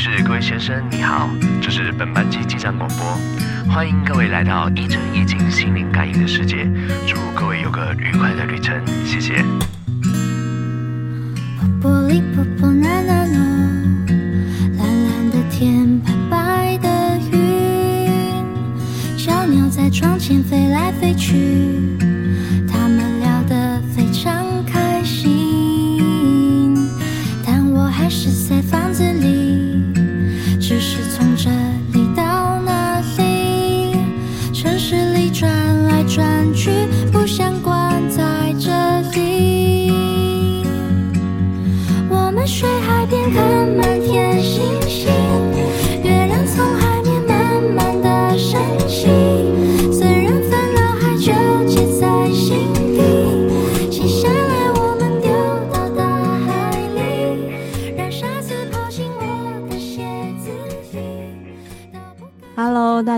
士、各位先生，你好，这是本班机机长广播，欢迎各位来到一真一静心灵感应的世界，祝各位有个愉快的旅程，谢谢。波丽波波娜娜娜，蓝蓝的天，白白的云，小鸟在窗前飞来飞去。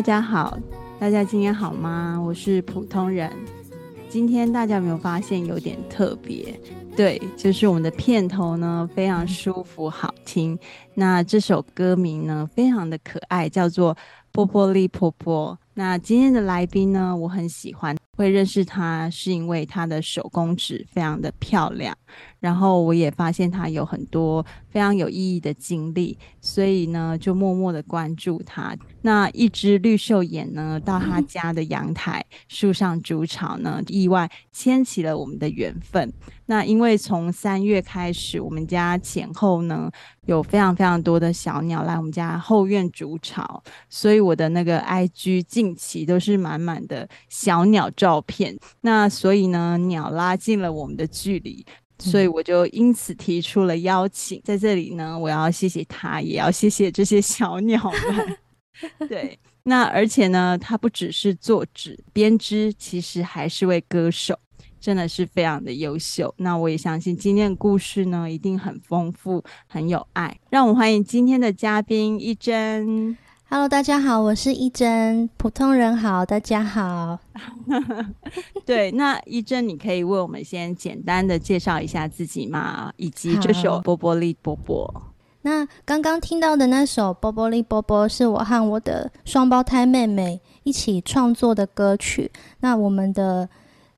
大家好，大家今天好吗？我是普通人。今天大家有没有发现有点特别？对，就是我们的片头呢，非常舒服好听。那这首歌名呢，非常的可爱，叫做《波波利婆婆》。那今天的来宾呢，我很喜欢，会认识他是因为他的手工纸非常的漂亮。然后我也发现他有很多非常有意义的经历，所以呢，就默默的关注他。那一只绿袖眼呢，到他家的阳台树上筑巢呢，意外牵起了我们的缘分。那因为从三月开始，我们家前后呢，有非常非常多的小鸟来我们家后院筑巢，所以我的那个 IG 近期都是满满的小鸟照片。那所以呢，鸟拉近了我们的距离。所以我就因此提出了邀请，在这里呢，我要谢谢他，也要谢谢这些小鸟们。对，那而且呢，他不只是作纸编织，其实还是位歌手，真的是非常的优秀。那我也相信今天的故事呢，一定很丰富，很有爱。让我们欢迎今天的嘉宾一真。Hello，大家好，我是一真，普通人好，大家好。对，那一真，你可以为我们先简单的介绍一下自己吗？以及这首《波波利波波》。那刚刚听到的那首《波波利波波》是我和我的双胞胎妹妹一起创作的歌曲。那我们的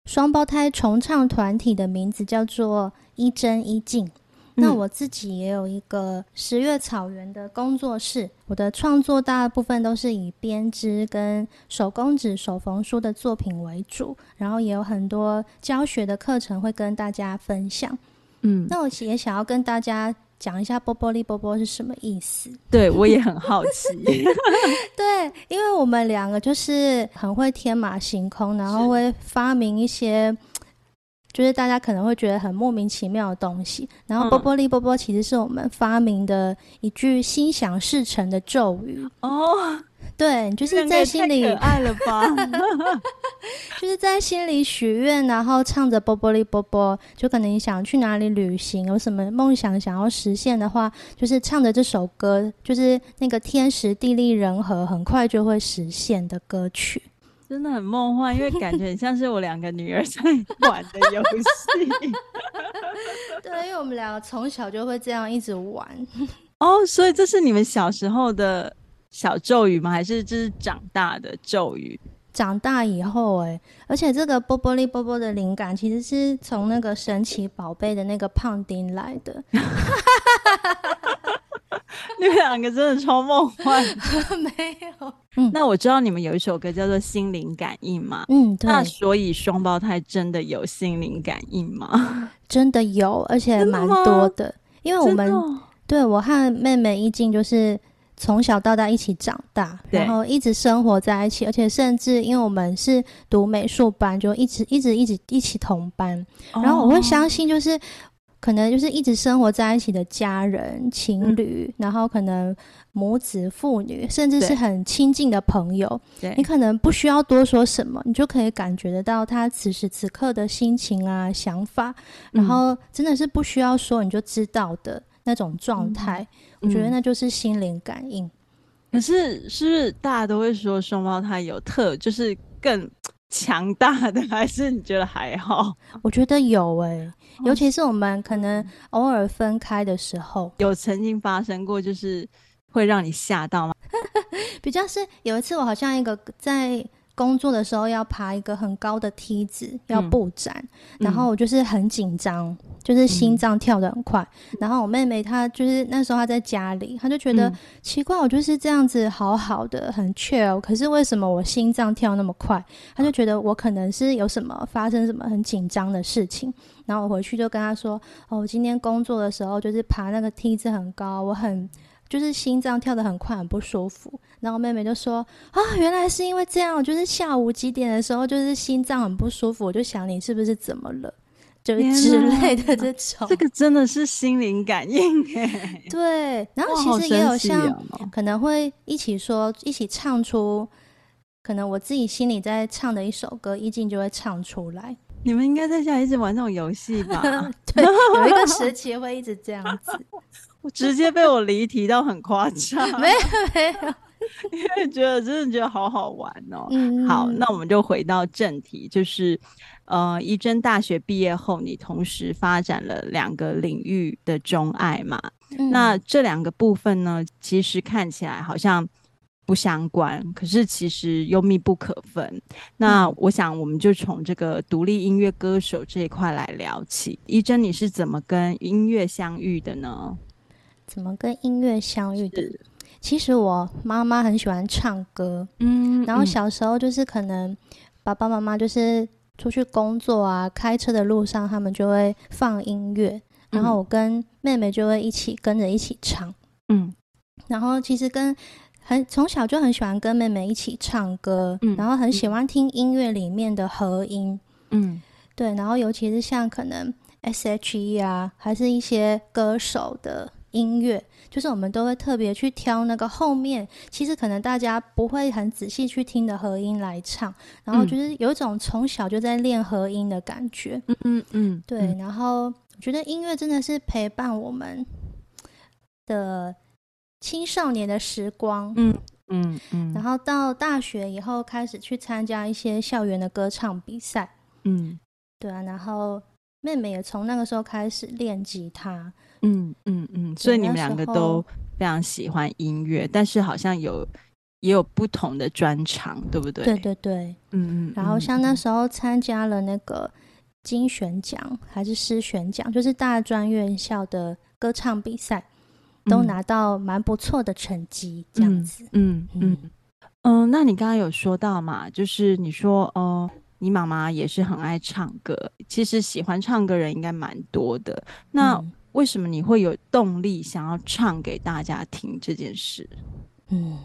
双胞胎重唱团体的名字叫做一真一静。那我自己也有一个十月草原的工作室，我的创作大部分都是以编织跟手工纸、手缝书的作品为主，然后也有很多教学的课程会跟大家分享。嗯，那我也想要跟大家讲一下“波波利波波”是什么意思。对，我也很好奇。对，因为我们两个就是很会天马行空，然后会发明一些。就是大家可能会觉得很莫名其妙的东西，然后“波波利波波”其实是我们发明的一句心想事成的咒语哦。对，就是在心里可爱了吧？就是在心里许愿，然后唱着“波波利波波”，就可能你想去哪里旅行，有什么梦想想要实现的话，就是唱着这首歌，就是那个天时地利人和，很快就会实现的歌曲。真的很梦幻，因为感觉很像是我两个女儿在玩的游戏。对，因为我们两个从小就会这样一直玩。哦，所以这是你们小时候的小咒语吗？还是这是长大的咒语？长大以后，哎，而且这个波波利波波的灵感其实是从那个神奇宝贝的那个胖丁来的。你们两个真的超梦幻，没有。嗯，那我知道你们有一首歌叫做《心灵感应》嘛，嗯，对。那所以双胞胎真的有心灵感应吗？真的有，而且蛮多的。的因为我们、哦、对我和妹妹一静就是从小到大一起长大，然后一直生活在一起，而且甚至因为我们是读美术班，就一直一直一直一起同班。然后我会相信就是。可能就是一直生活在一起的家人、情侣，嗯、然后可能母子、父女，甚至是很亲近的朋友。你可能不需要多说什么，你就可以感觉得到他此时此刻的心情啊、想法，然后真的是不需要说你就知道的那种状态。嗯、我觉得那就是心灵感应。可是，是不是大家都会说双胞胎有特，就是更强大的？还是你觉得还好？我觉得有诶、欸。尤其是我们可能偶尔分开的时候，有曾经发生过，就是会让你吓到吗？比较是有一次，我好像一个在。工作的时候要爬一个很高的梯子，要布展，嗯、然后我就是很紧张，嗯、就是心脏跳得很快。嗯、然后我妹妹她就是那时候她在家里，她就觉得、嗯、奇怪，我就是这样子好好的很 chill，可是为什么我心脏跳那么快？她就觉得我可能是有什么发生什么很紧张的事情。然后我回去就跟她说：“哦，我今天工作的时候就是爬那个梯子很高，我很。”就是心脏跳得很快，很不舒服。然后妹妹就说：“啊，原来是因为这样。就是下午几点的时候，就是心脏很不舒服。我就想你是不是怎么了，就是之类的这种。这个真的是心灵感应哎。对，然后其实也有像可能会一起说，一起唱出，可能我自己心里在唱的一首歌，意境就会唱出来。你们应该在家一直玩这种游戏吧？对，有一个时 期会一直这样子。”我直接被我离题到很夸张，没有没有，因为觉得真的觉得好好玩哦。嗯，好，那我们就回到正题，就是呃，一真大学毕业后，你同时发展了两个领域的钟爱嘛？嗯、那这两个部分呢，其实看起来好像不相关，可是其实又密不可分。那我想，我们就从这个独立音乐歌手这一块来聊起。一真，你是怎么跟音乐相遇的呢？怎么跟音乐相遇的？其实我妈妈很喜欢唱歌，嗯，然后小时候就是可能爸爸妈妈就是出去工作啊，开车的路上他们就会放音乐，然后我跟妹妹就会一起跟着一起唱，嗯，然后其实跟很从小就很喜欢跟妹妹一起唱歌，嗯，然后很喜欢听音乐里面的和音，嗯，对，然后尤其是像可能 S.H.E 啊，还是一些歌手的。音乐就是我们都会特别去挑那个后面，其实可能大家不会很仔细去听的和音来唱，然后就是有一种从小就在练和音的感觉。嗯嗯嗯，对。然后我觉得音乐真的是陪伴我们的青少年的时光。嗯嗯嗯。然后到大学以后，开始去参加一些校园的歌唱比赛。嗯，对啊。然后妹妹也从那个时候开始练吉他。嗯嗯嗯，所以你们两个都非常喜欢音乐，但是好像有也有不同的专长，对不对？对对对，嗯嗯。然后像那时候参加了那个金选奖还是诗选奖，就是大专院校的歌唱比赛，都拿到蛮不错的成绩，这样子。嗯嗯嗯。那你刚刚有说到嘛，就是你说哦、呃，你妈妈也是很爱唱歌，其实喜欢唱歌人应该蛮多的。那、嗯为什么你会有动力想要唱给大家听这件事？嗯，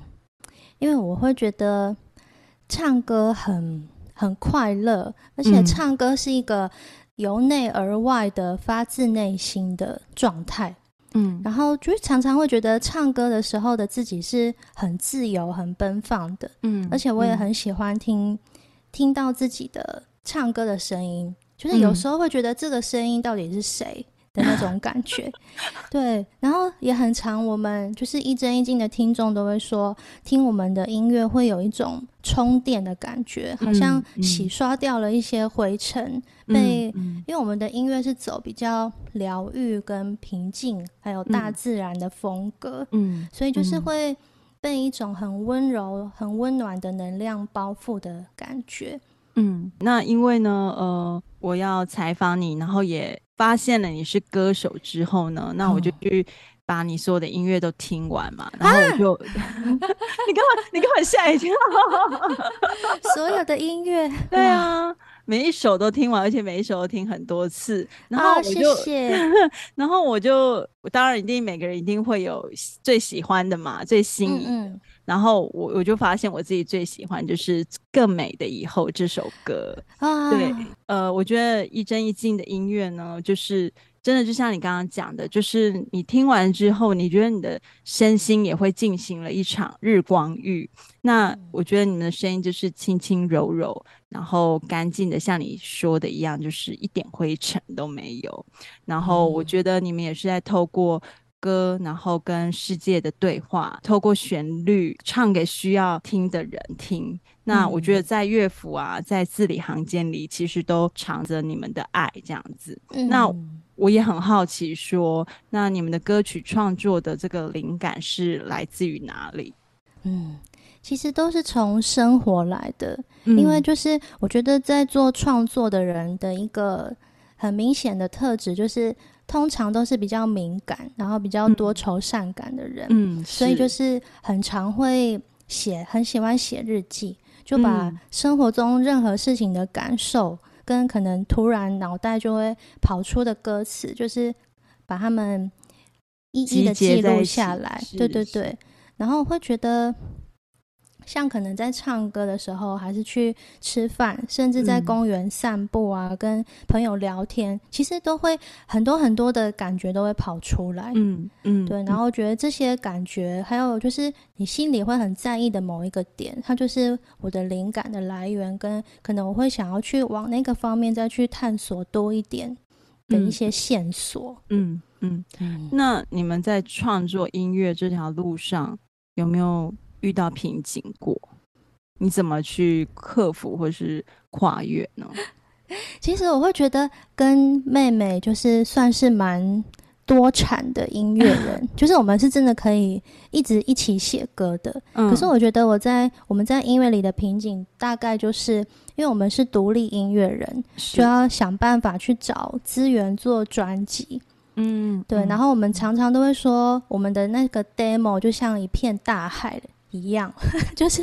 因为我会觉得唱歌很很快乐，而且唱歌是一个由内而外的发自内心的状态。嗯，然后就常常会觉得唱歌的时候的自己是很自由、很奔放的。嗯，而且我也很喜欢听、嗯、听到自己的唱歌的声音，就是有时候会觉得这个声音到底是谁？的那种感觉，对，然后也很常，我们就是一真一静的听众都会说，听我们的音乐会有一种充电的感觉，好像洗刷掉了一些灰尘，嗯、被，嗯、因为我们的音乐是走比较疗愈跟平静，还有大自然的风格，嗯，所以就是会被一种很温柔、很温暖的能量包覆的感觉。嗯，那因为呢，呃，我要采访你，然后也发现了你是歌手之后呢，那我就去把你所有的音乐都听完嘛，然后我就，啊、你干嘛？你干嘛吓一跳？所有的音乐，对啊，每一首都听完，而且每一首都听很多次，然后我就，啊、谢谢 然后我就，当然一定每个人一定会有最喜欢的嘛，最心仪的。嗯嗯然后我我就发现我自己最喜欢就是《更美的以后》这首歌。啊，对，呃，我觉得一真一静的音乐呢，就是真的就像你刚刚讲的，就是你听完之后，你觉得你的身心也会进行了一场日光浴。那我觉得你们的声音就是轻轻柔柔，然后干净的，像你说的一样，就是一点灰尘都没有。然后我觉得你们也是在透过。歌，然后跟世界的对话，透过旋律唱给需要听的人听。那我觉得在乐府啊，在字里行间里，其实都藏着你们的爱，这样子。嗯、那我也很好奇说，说那你们的歌曲创作的这个灵感是来自于哪里？嗯，其实都是从生活来的，嗯、因为就是我觉得在做创作的人的一个很明显的特质，就是通常都是比较敏感，然后比较多愁善感的人。嗯，所以就是很常会写，很喜欢写日记。就把生活中任何事情的感受，跟可能突然脑袋就会跑出的歌词，就是把他们一一的记录下来。对对对，然后会觉得。像可能在唱歌的时候，还是去吃饭，甚至在公园散步啊，嗯、跟朋友聊天，其实都会很多很多的感觉都会跑出来。嗯嗯，对。然后觉得这些感觉，还有就是你心里会很在意的某一个点，它就是我的灵感的来源，跟可能我会想要去往那个方面再去探索多一点的一些线索。嗯嗯，嗯。那你们在创作音乐这条路上有没有？遇到瓶颈过，你怎么去克服或是跨越呢？其实我会觉得跟妹妹就是算是蛮多产的音乐人，就是我们是真的可以一直一起写歌的。嗯。可是我觉得我在我们在音乐里的瓶颈，大概就是因为我们是独立音乐人，就要想办法去找资源做专辑。嗯，对。然后我们常常都会说，我们的那个 demo 就像一片大海。一样，就是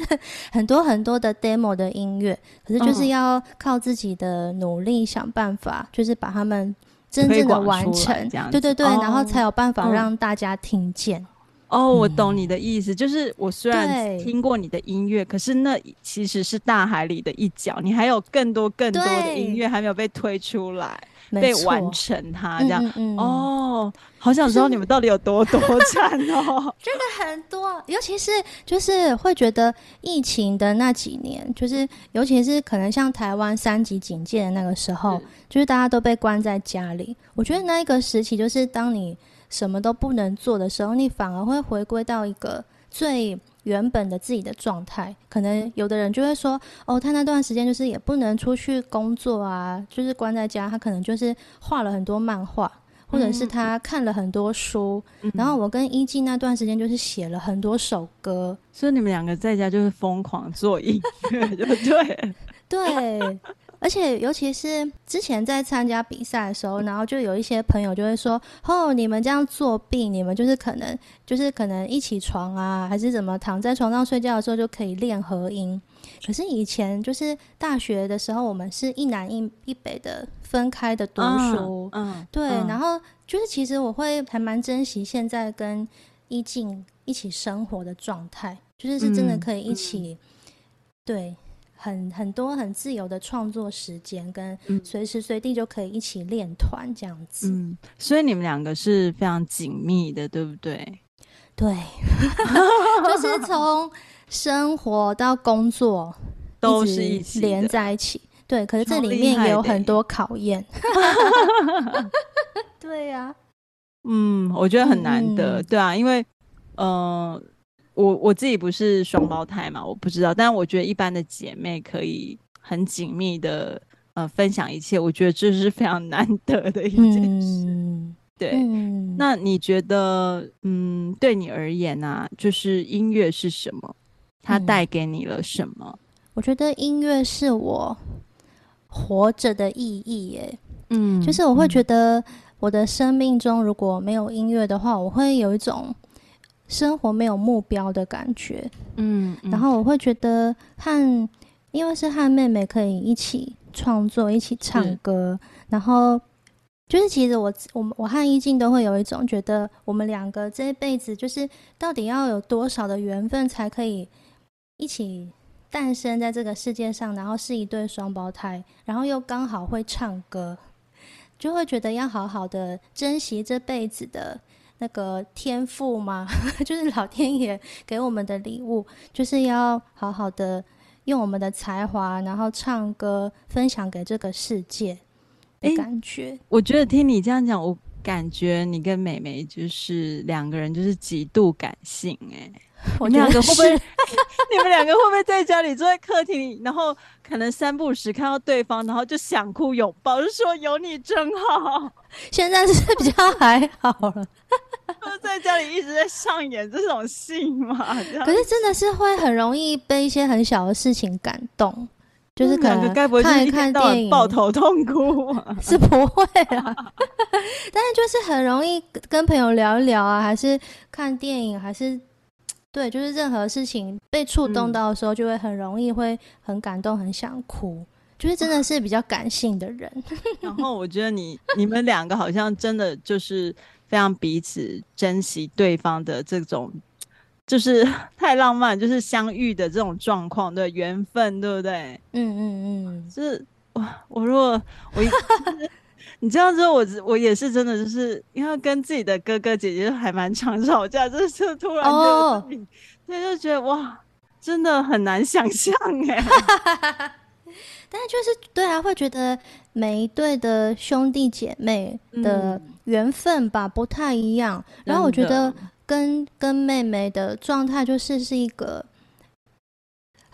很多很多的 demo 的音乐，可是就是要靠自己的努力想办法，就是把他们真正的完成，对对对，哦、然后才有办法让大家听见。嗯、哦，我懂你的意思，就是我虽然听过你的音乐，可是那其实是大海里的一角，你还有更多更多的音乐还没有被推出来。被完成它这样嗯嗯嗯。哦，好想知道你们到底有多多 产哦，真的很多，尤其是就是会觉得疫情的那几年，就是尤其是可能像台湾三级警戒的那个时候，就是大家都被关在家里，我觉得那一个时期就是当你什么都不能做的时候，你反而会回归到一个最。原本的自己的状态，可能有的人就会说，哦，他那段时间就是也不能出去工作啊，就是关在家，他可能就是画了很多漫画，或者是他看了很多书。嗯、然后我跟一静那段时间就是写了很多首歌，所以你们两个在家就是疯狂做音乐，对？对。而且，尤其是之前在参加比赛的时候，然后就有一些朋友就会说：“哦，你们这样作弊，你们就是可能，就是可能一起床啊，还是怎么躺在床上睡觉的时候就可以练合音。可是以前就是大学的时候，我们是一南一一北的分开的读书，嗯，嗯对。嗯、然后就是其实我会还蛮珍惜现在跟一静一起生活的状态，就是是真的可以一起，嗯、对。”很很多很自由的创作时间，跟随时随地就可以一起练团这样子。嗯，所以你们两个是非常紧密的，对不对？对，就是从生活到工作 都是一起连在一起。对，可是这里面也有很多考验。对呀、啊，嗯，我觉得很难得，嗯、对啊，因为嗯。呃我我自己不是双胞胎嘛，我不知道。但我觉得一般的姐妹可以很紧密的呃分享一切，我觉得这是非常难得的一件事。嗯、对，嗯、那你觉得嗯，对你而言呢、啊，就是音乐是什么？它带给你了什么？嗯、我觉得音乐是我活着的意义耶。嗯，就是我会觉得我的生命中如果没有音乐的话，我会有一种。生活没有目标的感觉，嗯，嗯，然后我会觉得和，因为是和妹妹可以一起创作、一起唱歌，然后就是其实我我我和一静都会有一种觉得，我们两个这一辈子就是到底要有多少的缘分才可以一起诞生在这个世界上，然后是一对双胞胎，然后又刚好会唱歌，就会觉得要好好的珍惜这辈子的。那个天赋吗？就是老天爷给我们的礼物，就是要好好的用我们的才华，然后唱歌分享给这个世界的感觉。欸，我觉得听你这样讲，我感觉你跟美美就是两个人就是极度感性哎、欸。我们两个会不会？你们两个会不会在家里坐在客厅里，然后可能三不时看到对方，然后就想哭拥抱，就说有你真好。现在是比较还好了，在家里一直在上演这种戏嘛。可是真的是会很容易被一些很小的事情感动，就是可能看一看电影抱头痛哭，是不会啊。但是就是很容易跟朋友聊一聊啊，还是看电影，还是。对，就是任何事情被触动到的时候，就会很容易会很感动，很想哭。嗯、就是真的是比较感性的人。然后我觉得你你们两个好像真的就是非常彼此珍惜对方的这种，就是 太浪漫，就是相遇的这种状况对缘分，对不对？嗯嗯嗯，就是我我如果我一。你这样子，我我也是真的，就是因为跟自己的哥哥姐姐还蛮常吵架，就是突然就，所、oh. 以就觉得哇，真的很难想象 哎。但是就是对啊，会觉得每一对的兄弟姐妹的缘分吧、嗯、不太一样。然后我觉得跟跟妹妹的状态就是是一个。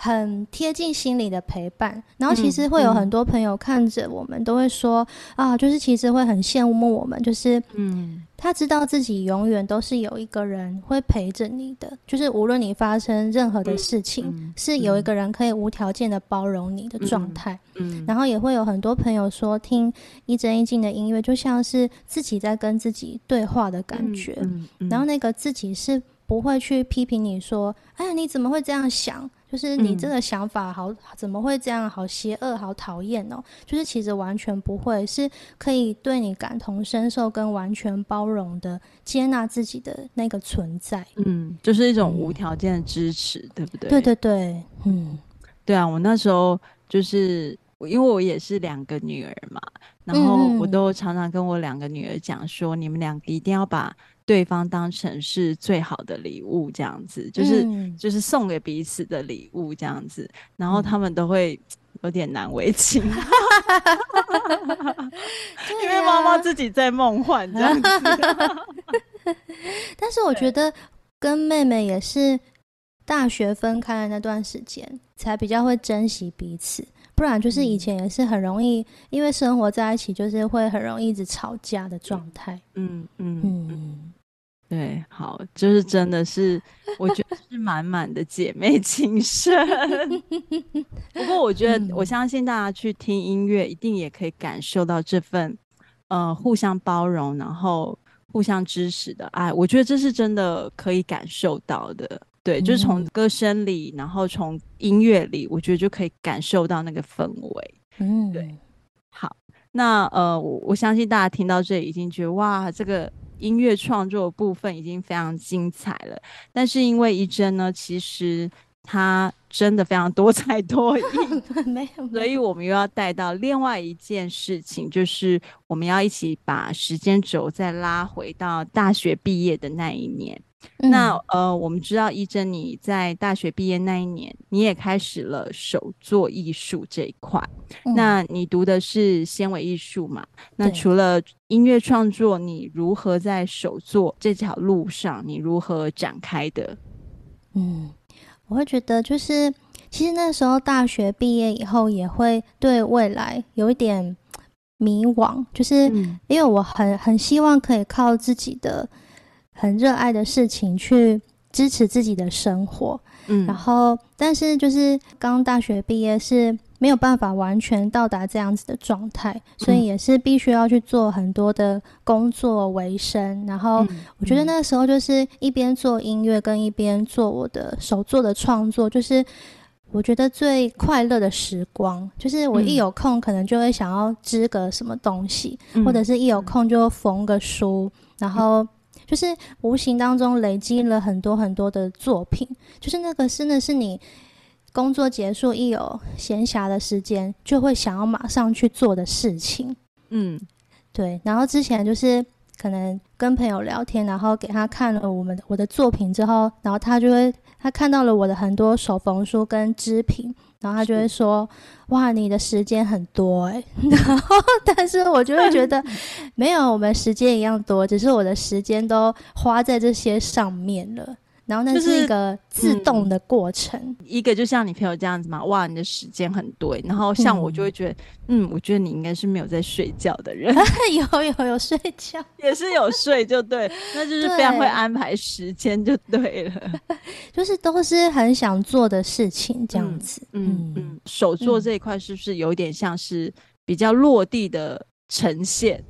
很贴近心里的陪伴，然后其实会有很多朋友看着我们，都会说、嗯、啊，就是其实会很羡慕我们，就是嗯，他知道自己永远都是有一个人会陪着你的，就是无论你发生任何的事情，是有一个人可以无条件的包容你的状态。嗯，嗯然后也会有很多朋友说，听一真一静的音乐，就像是自己在跟自己对话的感觉。然后那个自己是不会去批评你说，哎呀，你怎么会这样想？就是你这个想法好，怎么会这样？好邪恶，好讨厌哦！就是其实完全不会，是可以对你感同身受跟完全包容的接纳自己的那个存在。嗯，就是一种无条件的支持，嗯、对不对？对对对，嗯，对啊，我那时候就是因为我也是两个女儿嘛，然后我都常常跟我两个女儿讲说，嗯、你们两个一定要把。对方当成是最好的礼物，这样子就是、嗯、就是送给彼此的礼物，这样子，然后他们都会有点难为情，因为妈妈自己在梦幻这样子。但是我觉得跟妹妹也是大学分开的那段时间，才比较会珍惜彼此，不然就是以前也是很容易，因为生活在一起，就是会很容易一直吵架的状态。嗯嗯嗯。嗯对，好，就是真的是，我觉得是满满的姐妹情深。不过，我觉得我相信大家去听音乐，一定也可以感受到这份呃互相包容，然后互相支持的爱。我觉得这是真的可以感受到的。对，就是从歌声里，然后从音乐里，我觉得就可以感受到那个氛围。嗯，对。好，那呃，我我相信大家听到这里，已经觉得哇，这个。音乐创作部分已经非常精彩了，但是因为一真呢，其实他真的非常多 才多艺，没有，所以我们又要带到另外一件事情，就是我们要一起把时间轴再拉回到大学毕业的那一年。嗯、那呃，我们知道一真你在大学毕业那一年，你也开始了手作艺术这一块。嗯、那你读的是纤维艺术嘛？那除了音乐创作，你如何在手作这条路上，你如何展开的？嗯，我会觉得就是，其实那时候大学毕业以后，也会对未来有一点迷惘，就是因为我很很希望可以靠自己的。很热爱的事情去支持自己的生活，嗯，然后但是就是刚大学毕业是没有办法完全到达这样子的状态，所以也是必须要去做很多的工作为生。然后我觉得那个时候就是一边做音乐跟一边做我的手作的创作，就是我觉得最快乐的时光。就是我一有空可能就会想要织个什么东西，或者是一有空就缝个书，然后。就是无形当中累积了很多很多的作品，就是那个真的是你工作结束一有闲暇的时间，就会想要马上去做的事情。嗯，对。然后之前就是可能跟朋友聊天，然后给他看了我们我的作品之后，然后他就会他看到了我的很多手缝书跟织品，然后他就会说：“哇，你的时间很多哎。”然后，但是我就会觉得没有，我们时间一样多，只是我的时间都花在这些上面了。然后那是一个自动的过程，就是嗯、一个就像你朋友这样子嘛，哇，你的时间很多。然后像我就会觉得，嗯，嗯我觉得你应该是没有在睡觉的人，有有有睡觉，也是有睡就对，那就是非常会安排时间就对了，对 就是都是很想做的事情这样子。嗯嗯，嗯，手作这一块是不是有点像是比较落地的呈现？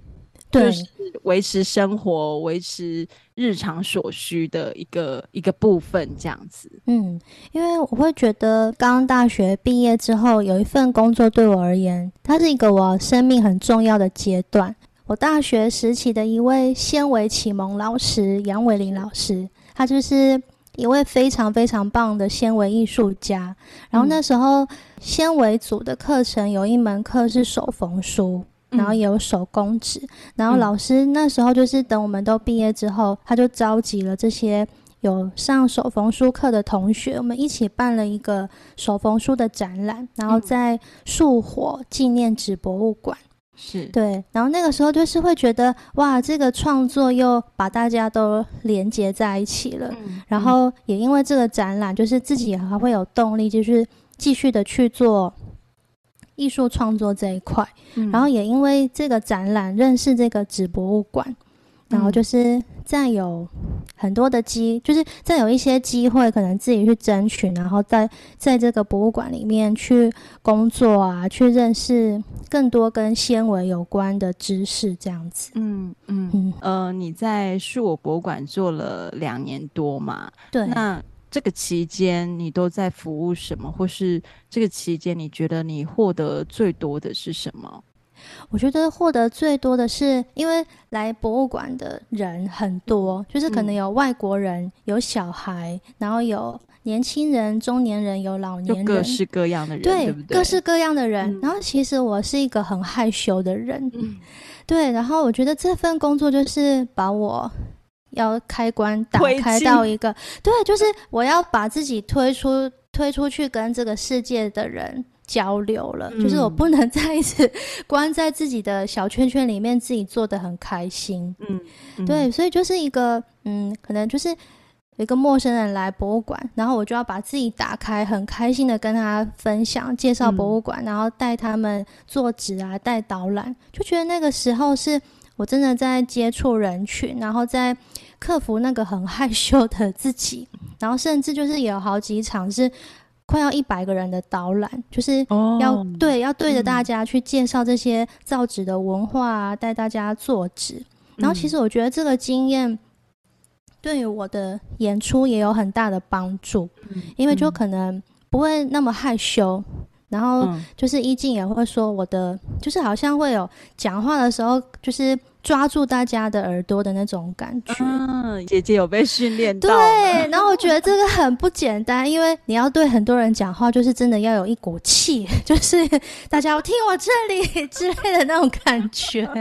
对，就是维持生活、维持日常所需的一个一个部分，这样子。嗯，因为我会觉得，刚大学毕业之后，有一份工作对我而言，它是一个我生命很重要的阶段。我大学时期的一位纤维启蒙老师杨伟林老师，他就是一位非常非常棒的纤维艺术家。然后那时候纤维组的课程有一门课是手缝书。然后也有手工纸，然后老师那时候就是等我们都毕业之后，他就召集了这些有上手缝书课的同学，我们一起办了一个手缝书的展览，然后在树火纪念纸博物馆。是对，然后那个时候就是会觉得哇，这个创作又把大家都连接在一起了。然后也因为这个展览，就是自己还会有动力，就是继续的去做。艺术创作这一块，嗯，然后也因为这个展览认识这个纸博物馆，然后就是再有很多的机，就是再有一些机会，可能自己去争取，然后在在这个博物馆里面去工作啊，去认识更多跟纤维有关的知识，这样子。嗯嗯嗯。呃，你在树我博物馆做了两年多嘛？对。那这个期间你都在服务什么？或是这个期间你觉得你获得最多的是什么？我觉得获得最多的是，因为来博物馆的人很多，就是可能有外国人、嗯、有小孩，然后有年轻人、中年人，有老年人，各式各样的人，对，对对？各式各样的人、嗯。然后其实我是一个很害羞的人，嗯、对。然后我觉得这份工作就是把我。要开关打开到一个，对，就是我要把自己推出推出去跟这个世界的人交流了，嗯、就是我不能再一直关在自己的小圈圈里面，自己做的很开心。嗯，嗯对，所以就是一个嗯，可能就是有一个陌生人来博物馆，然后我就要把自己打开，很开心的跟他分享、介绍博物馆，嗯、然后带他们做纸啊，带导览，就觉得那个时候是。我真的在接触人群，然后在克服那个很害羞的自己，然后甚至就是也有好几场是快要一百个人的导览，就是要、oh, 对要对着大家去介绍这些造纸的文化啊，带大家做纸。然后其实我觉得这个经验对于我的演出也有很大的帮助，因为就可能不会那么害羞。然后就是一静也会说我的，就是好像会有讲话的时候，就是抓住大家的耳朵的那种感觉。嗯，姐姐有被训练到。对，然后我觉得这个很不简单，因为你要对很多人讲话，就是真的要有一股气，就是大家要听我这里之类的那种感觉。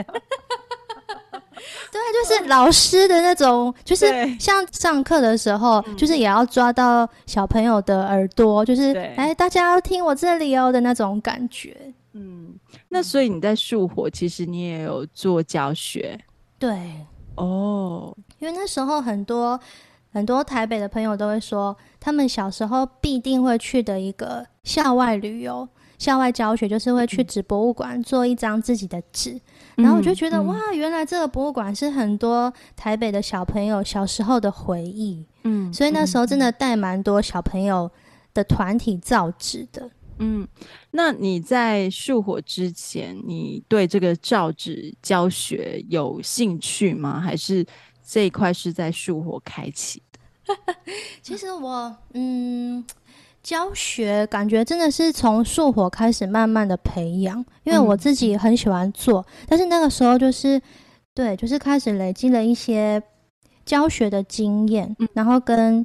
对，就是老师的那种，就是像上课的时候，就是也要抓到小朋友的耳朵，就是哎，大家要听我这里哦的那种感觉。嗯，那所以你在树火，其实你也有做教学。对，哦，因为那时候很多很多台北的朋友都会说，他们小时候必定会去的一个校外旅游。校外教学就是会去纸博物馆做一张自己的纸，嗯，然后我就觉得，嗯，哇，原来这个博物馆是很多台北的小朋友小时候的回忆。嗯，所以那时候真的带蛮多小朋友的团体造纸的。嗯，那你在树火之前，你对这个造纸教学有兴趣吗？还是这一块是在树火开启的？其实我，嗯。教学感觉真的是从树火开始慢慢的培养，因为我自己很喜欢做，嗯、但是那个时候就是，对，就是开始累积了一些教学的经验，嗯、然后跟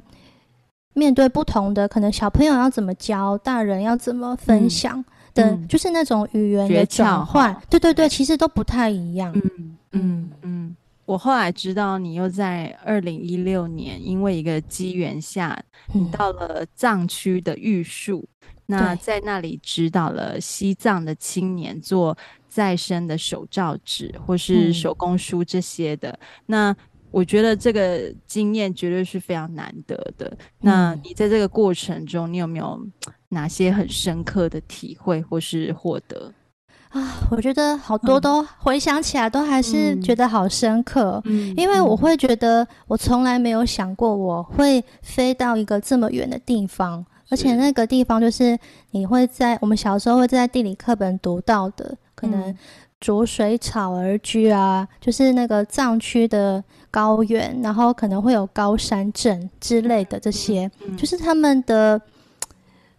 面对不同的可能小朋友要怎么教，大人要怎么分享的，嗯、就是那种语言的转换，对对对，其实都不太一样。嗯嗯嗯。我后来知道你又在二零一六年，因为一个机缘下，你到了藏区的玉树，嗯、那在那里指导了西藏的青年做再生的手造纸或是手工书这些的。嗯、那我觉得这个经验绝对是非常难得的。那你在这个过程中，你有没有哪些很深刻的体会或是获得？啊，我觉得好多都回想起来都还是觉得好深刻，嗯，因为我会觉得我从来没有想过我会飞到一个这么远的地方，而且那个地方就是你会在我们小时候会在地理课本读到的，可能逐水草而居啊，就是那个藏区的高原，然后可能会有高山镇之类的这些，就是他们的。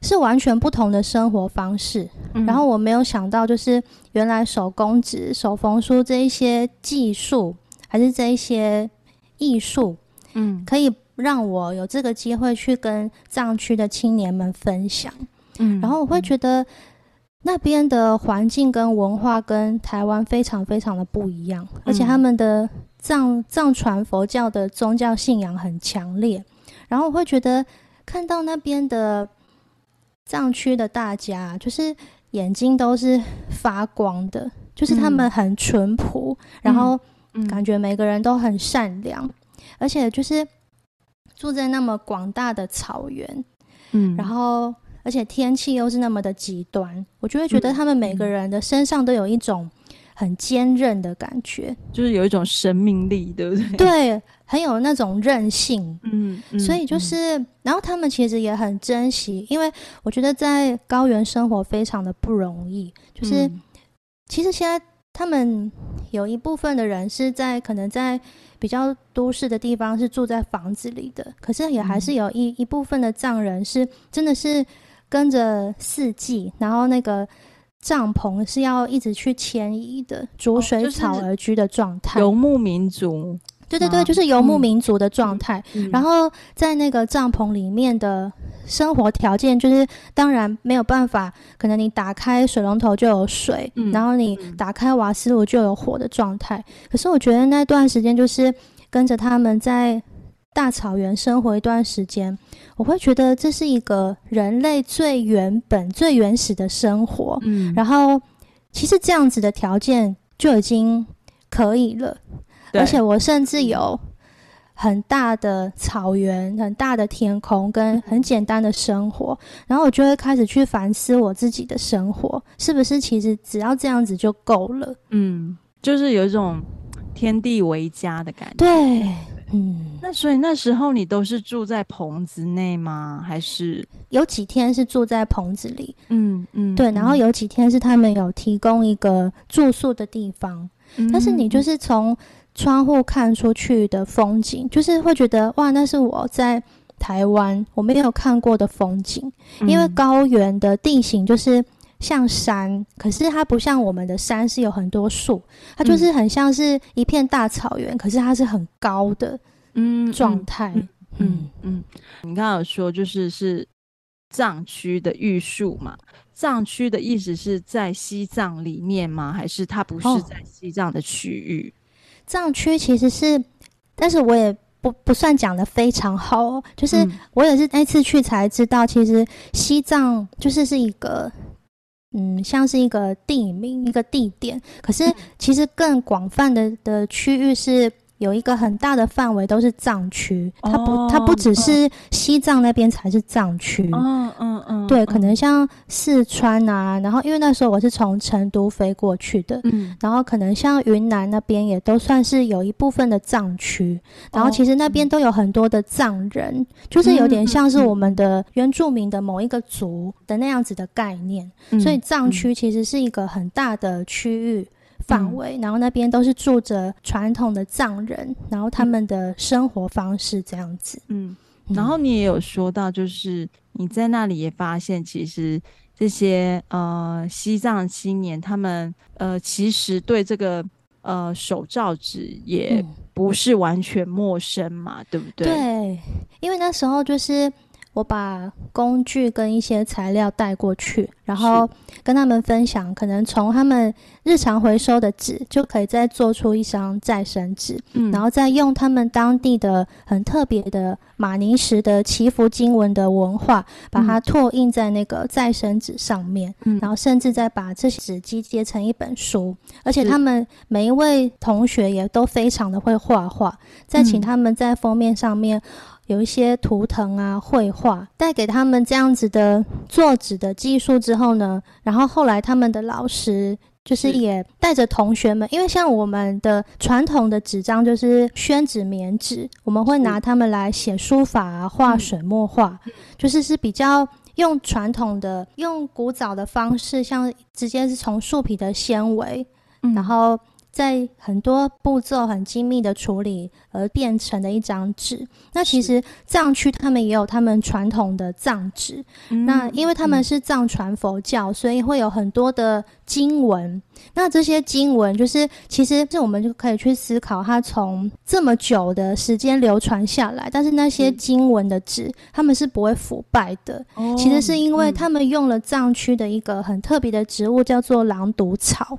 是完全不同的生活方式，嗯、然后我没有想到，就是原来手工纸、手缝书这一些技术，还是这一些艺术，嗯，可以让我有这个机会去跟藏区的青年们分享，嗯，然后我会觉得那边的环境跟文化跟台湾非常非常的不一样，而且他们的藏藏传佛教的宗教信仰很强烈，然后我会觉得看到那边的。藏区的大家就是眼睛都是发光的，就是他们很淳朴，嗯、然后感觉每个人都很善良，嗯、而且就是住在那么广大的草原，嗯，然后而且天气又是那么的极端，我就会觉得他们每个人的身上都有一种很坚韧的感觉，就是有一种生命力，对不对？对。很有那种韧性，嗯，嗯，所以就是，嗯、然后他们其实也很珍惜，因为我觉得在高原生活非常的不容易。就是，嗯、其实现在他们有一部分的人是在可能在比较都市的地方是住在房子里的，可是也还是有一、嗯、一部分的藏人是真的是跟着四季，然后那个帐篷是要一直去迁移的，逐水草而居的状态，游牧民族。对对对，就是游牧民族的状态。嗯、然后在那个帐篷里面的生活条件，就是当然没有办法，可能你打开水龙头就有水，嗯、然后你打开瓦斯炉就有火的状态。可是我觉得那段时间，就是跟着他们在大草原生活一段时间，我会觉得这是一个人类最原本、最原始的生活。嗯，然后其实这样子的条件就已经可以了。而且我甚至有很大的草原、很大的天空跟很简单的生活，然后我就会开始去反思我自己的生活是不是其实只要这样子就够了。嗯，就是有一种天地为家的感觉。对，嗯。那所以那时候你都是住在棚子内吗？还是有几天是住在棚子里？嗯嗯，对。然后有几天是他们有提供一个住宿的地方，嗯，但是你就是从。窗户看出去的风景，就是会觉得哇，那是我在台湾我没有看过的风景。嗯、因为高原的地形就是像山，可是它不像我们的山是有很多树，它就是很像是一片大草原，嗯、可是它是很高的嗯状态。嗯嗯，嗯，你刚刚有说就是是藏区的玉树嘛？藏区的意思是在西藏里面吗？还是它不是在西藏的区域？哦藏区其实是，但是我也不不算讲的非常好哦，就是我也是那次去才知道，其实西藏就是是一个，嗯，像是一个地名，一个地点，可是其实更广泛的的区域是。有一个很大的范围都是藏区，它不，它不只是西藏那边才是藏区。嗯嗯嗯，对，可能像四川啊，然后因为那时候我是从成都飞过去的，嗯，然后可能像云南那边也都算是有一部分的藏区，然后其实那边都有很多的藏人，就是有点像是我们的原住民的某一个族的那样子的概念，所以藏区其实是一个很大的区域。范围，然后那边都是住着传统的藏人，然后他们的生活方式这样子。嗯，然后你也有说到，就是你在那里也发现，其实这些呃西藏青年，他们呃其实对这个呃手造纸也不是完全陌生嘛，嗯、对不对？对，因为那时候就是。我把工具跟一些材料带过去，然后跟他们分享，可能从他们日常回收的纸就可以再做出一张再生纸，嗯，然后再用他们当地的很特别的马尼石的祈福经文的文化，把它拓印在那个再生纸上面，嗯，然后甚至再把这些纸集结成一本书，而且他们每一位同学也都非常的会画画，再请他们在封面上面。有一些图腾啊，绘画带给他们这样子的作纸的技术之后呢，然后后来他们的老师就是也带着同学们，因为像我们的传统的纸张就是宣纸、棉纸，我们会拿它们来写书法啊、画水墨画，就是是比较用传统的、用古早的方式，像直接是从树皮的纤维，然后。在很多步骤很精密的处理而变成的一张纸。那其实藏区他们也有他们传统的藏纸。那因为他们是藏传佛教，所以会有很多的经文。那这些经文就是，其实这我们就可以去思考，它从这么久的时间流传下来，但是那些经文的纸，他们是不会腐败的。其实是因为他们用了藏区的一个很特别的植物，叫做狼毒草。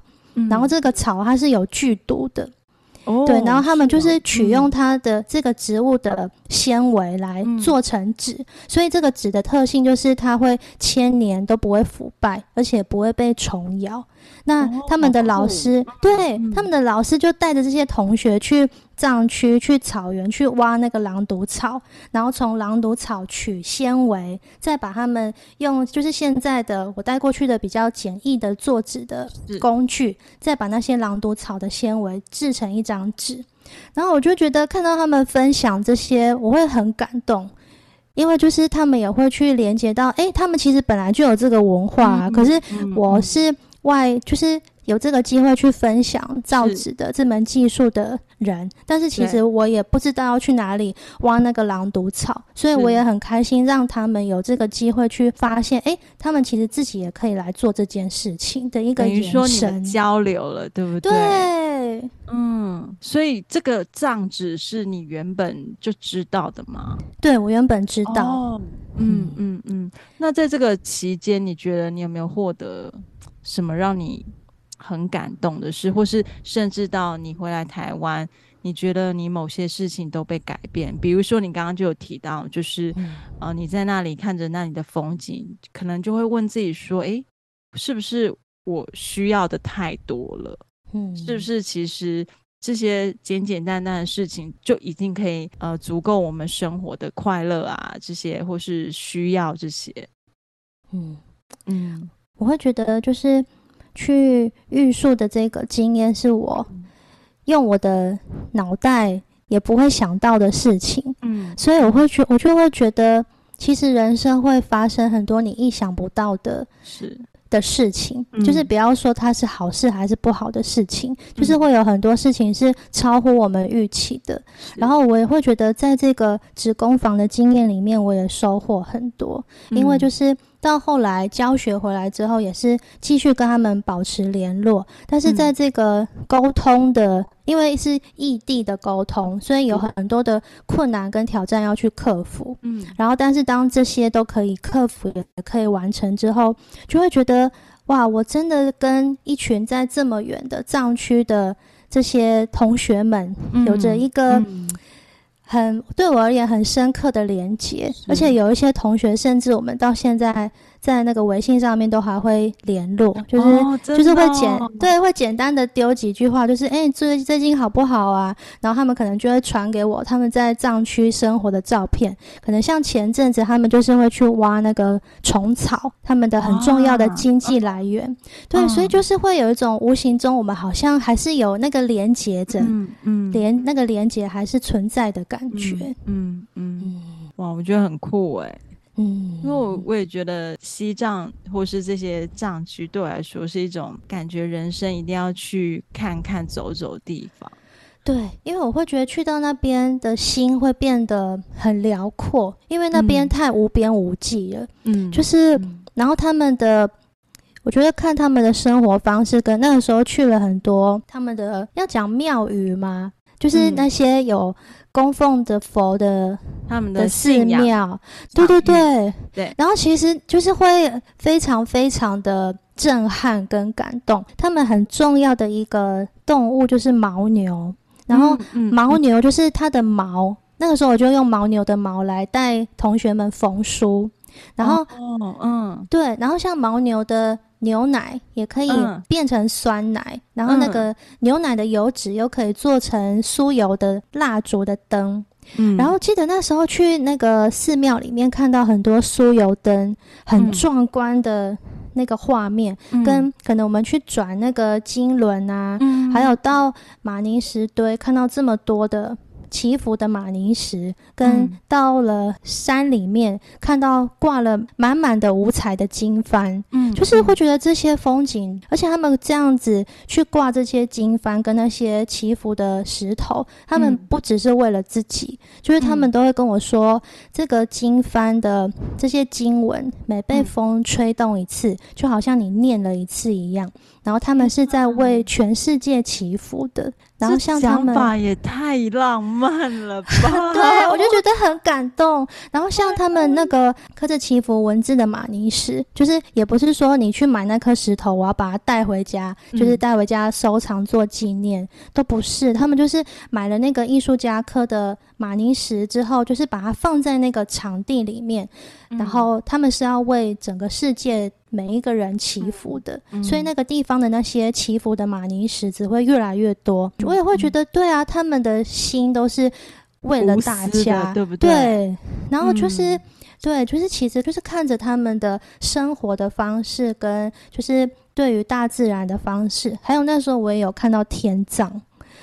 然后这个草它是有剧毒的，哦，对，然后他们就是取用它的这个植物的纤维来做成纸，嗯，所以这个纸的特性就是它会千年都不会腐败，而且不会被虫咬。那他们的老师，哦，对，他们的老师就带着这些同学去藏区、去草原去挖那个狼毒草，然后从狼毒草取纤维，再把他们用就是现在的我带过去的比较简易的做纸的工具，再把那些狼毒草的纤维制成一张纸。然后我就觉得看到他们分享这些，我会很感动，因为就是他们也会去连接到，哎，他们其实本来就有这个文化啊，可是我是。外就是有这个机会去分享造纸的这门技术的人，但是其实我也不知道要去哪里挖那个狼毒草，所以我也很开心让他们有这个机会去发现，哎，他们其实自己也可以来做这件事情的一个说你交流了，对不对？对，嗯，所以这个藏纸是你原本就知道的吗？对，我原本知道。哦，嗯嗯嗯。那在这个期间，你觉得你有没有获得？什么让你很感动的事，或是甚至到你回来台湾，你觉得你某些事情都被改变？比如说，你刚刚就有提到，就是、嗯、呃，你在那里看着那里的风景，可能就会问自己说：“诶，是不是我需要的太多了？嗯，是不是其实这些简简单单的事情就已经可以呃足够我们生活的快乐啊？这些或是需要这些？嗯嗯。”我会觉得，就是去玉树的这个经验，是我用我的脑袋也不会想到的事情。嗯，所以我会觉，我就会觉得，其实人生会发生很多你意想不到的事的事情。就是不要说它是好事还是不好的事情，就是会有很多事情是超乎我们预期的。然后我也会觉得，在这个职工房的经验里面，我也收获很多，因为就是。到后来教学回来之后，也是继续跟他们保持联络。但是在这个沟通的，嗯、因为是异地的沟通，所以有很多的困难跟挑战要去克服。嗯，然后但是当这些都可以克服，也可以完成之后，就会觉得哇，我真的跟一群在这么远的藏区的这些同学们，有着一个。嗯嗯很对我而言很深刻的连接，而且有一些同学，甚至我们到现在。在那个微信上面都还会联络，就是、哦、就是会简对会简单的丢几句话，就是哎，最最近好不好啊？然后他们可能就会传给我他们在藏区生活的照片，可能像前阵子他们就是会去挖那个虫草，他们的很重要的经济来源。啊、对、啊，所以就是会有一种无形中我们好像还是有那个连接着，嗯嗯，连那个连接还是存在的感觉，嗯嗯，嗯，哇，我觉得很酷哎。嗯，因为我我也觉得西藏或是这些藏区对我来说是一种感觉，人生一定要去看看走走的地方。对，因为我会觉得去到那边的心会变得很辽阔，因为那边太无边无际了。嗯，就是然后他们的，我觉得看他们的生活方式跟那个时候去了很多他们的要讲庙宇吗？就是那些有供奉的佛的。他们的寺庙，对对对对。然后其实就是会非常非常的震撼跟感动。他们很重要的一个动物就是牦牛，然后牦牛就是它的毛。那个时候我就用牦牛的毛来带同学们缝书，然后，哦，嗯，对，然后像牦牛的牛奶也可以变成酸奶，嗯、然后那个牛奶的油脂又可以做成酥油的蜡烛的灯，嗯，然后记得那时候去那个寺庙里面看到很多酥油灯，很壮观的那个画面，嗯、跟可能我们去转那个经轮啊，嗯、还有到马尼石堆看到这么多的。祈福的马铃石，跟到了山里面、嗯、看到挂了满满的五彩的经幡，嗯，就是会觉得这些风景，而且他们这样子去挂这些经幡跟那些祈福的石头，他们不只是为了自己，嗯、就是他们都会跟我说，嗯、这个经幡的这些经文，每被风吹动一次，嗯、就好像你念了一次一样。然后他们是在为全世界祈福的，然后像他们，想法也太浪漫了吧？对，我就觉得很感动。然后像他们那个刻着祈福文字的马尼石，就是也不是说你去买那颗石头，我要把它带回家，就是带回家收藏做纪念，嗯、都不是。他们就是买了那个艺术家刻的马尼石之后，就是把它放在那个场地里面，然后他们是要为整个世界。每一个人祈福的，嗯、所以那个地方的那些祈福的马尼石只会越来越多。嗯、我也会觉得，对啊，他们的心都是为了大家，对不对？对，然后就是，嗯、对，就是其实就是看着他们的生活的方式，跟就是对于大自然的方式，还有那时候我也有看到天葬，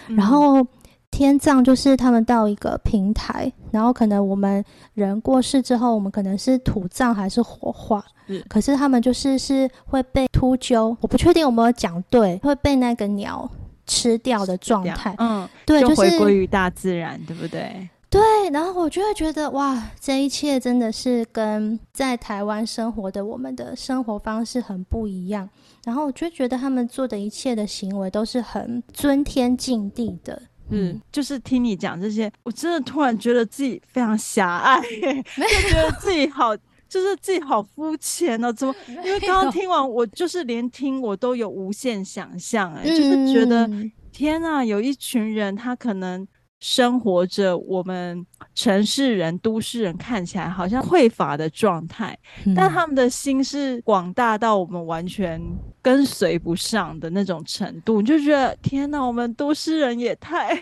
嗯、然后。天葬就是他们到一个平台，然后可能我们人过世之后，我们可能是土葬还是火化，嗯可是他们就是是会被秃鹫，我不确定有没有讲对，会被那个鸟吃掉的状态。嗯，对，就回归于大自然，对不对？对，然后我就会觉得哇，这一切真的是跟在台湾生活的我们的生活方式很不一样。然后我就觉得他们做的一切的行为都是很尊天敬地的。嗯，就是听你讲这些，我真的突然觉得自己非常狭隘，就觉得自己好，就是自己好肤浅哦。怎么？因为刚刚听完，我就是连听我都有无限想象，哎，就是觉得天啊，有一群人他可能。生活着我们城市人、都市人看起来好像匮乏的状态，嗯、但他们的心是广大到我们完全跟随不上的那种程度，你就觉得天哪，我们都市人也太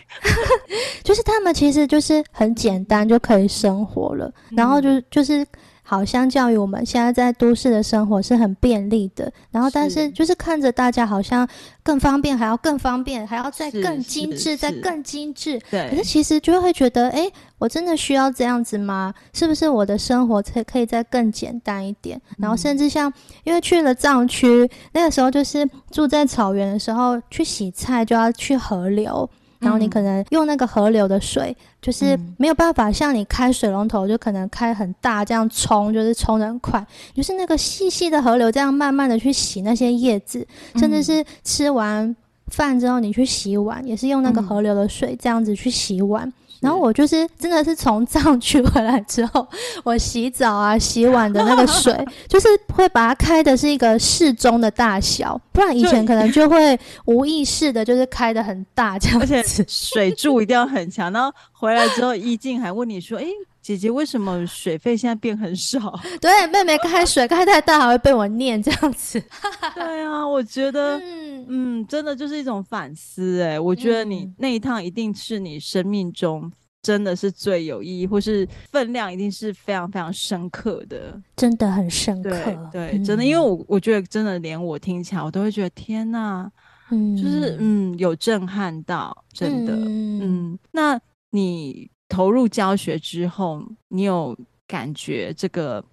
就是他们其实就是很简单就可以生活了，嗯、然后就就是。好，相较于我们现在在都市的生活是很便利的，然后但是就是看着大家好像更方便，还要更方便，还要再更精致，再更精致。对。可是其实就会觉得，哎，我真的需要这样子吗？是不是我的生活才可以再更简单一点？然后甚至像，因为去了藏区，那个时候就是住在草原的时候，去洗菜就要去河流。然后你可能用那个河流的水，就是没有办法像你开水龙头就可能开很大这样冲，就是冲的很快。就是那个细细的河流这样慢慢的去洗那些叶子，甚至是吃完饭之后你去洗碗，也是用那个河流的水这样子去洗碗。然后我就是真的是从藏区回来之后，我洗澡啊、洗碗的那个水，就是会把它开的是一个适中的大小，不然以前可能就会无意识的，就是开的很大这样子。而且水柱一定要很强。然后回来之后，依静还问你说：“哎，姐姐，为什么水费现在变很少？” 对，妹妹开水开太大还会被我念这样子。对啊，我觉得，嗯，嗯，真的就是一种反思。哎，我觉得你那一趟一定是你生命中。真的是最有意义，或是分量一定是非常非常深刻的，真的很深刻。对，真的，因为我我觉得真的连我听起来，我都会觉得天哪，嗯，就是嗯有震撼到，真的，嗯，嗯。那你投入教学之后，你有感觉这个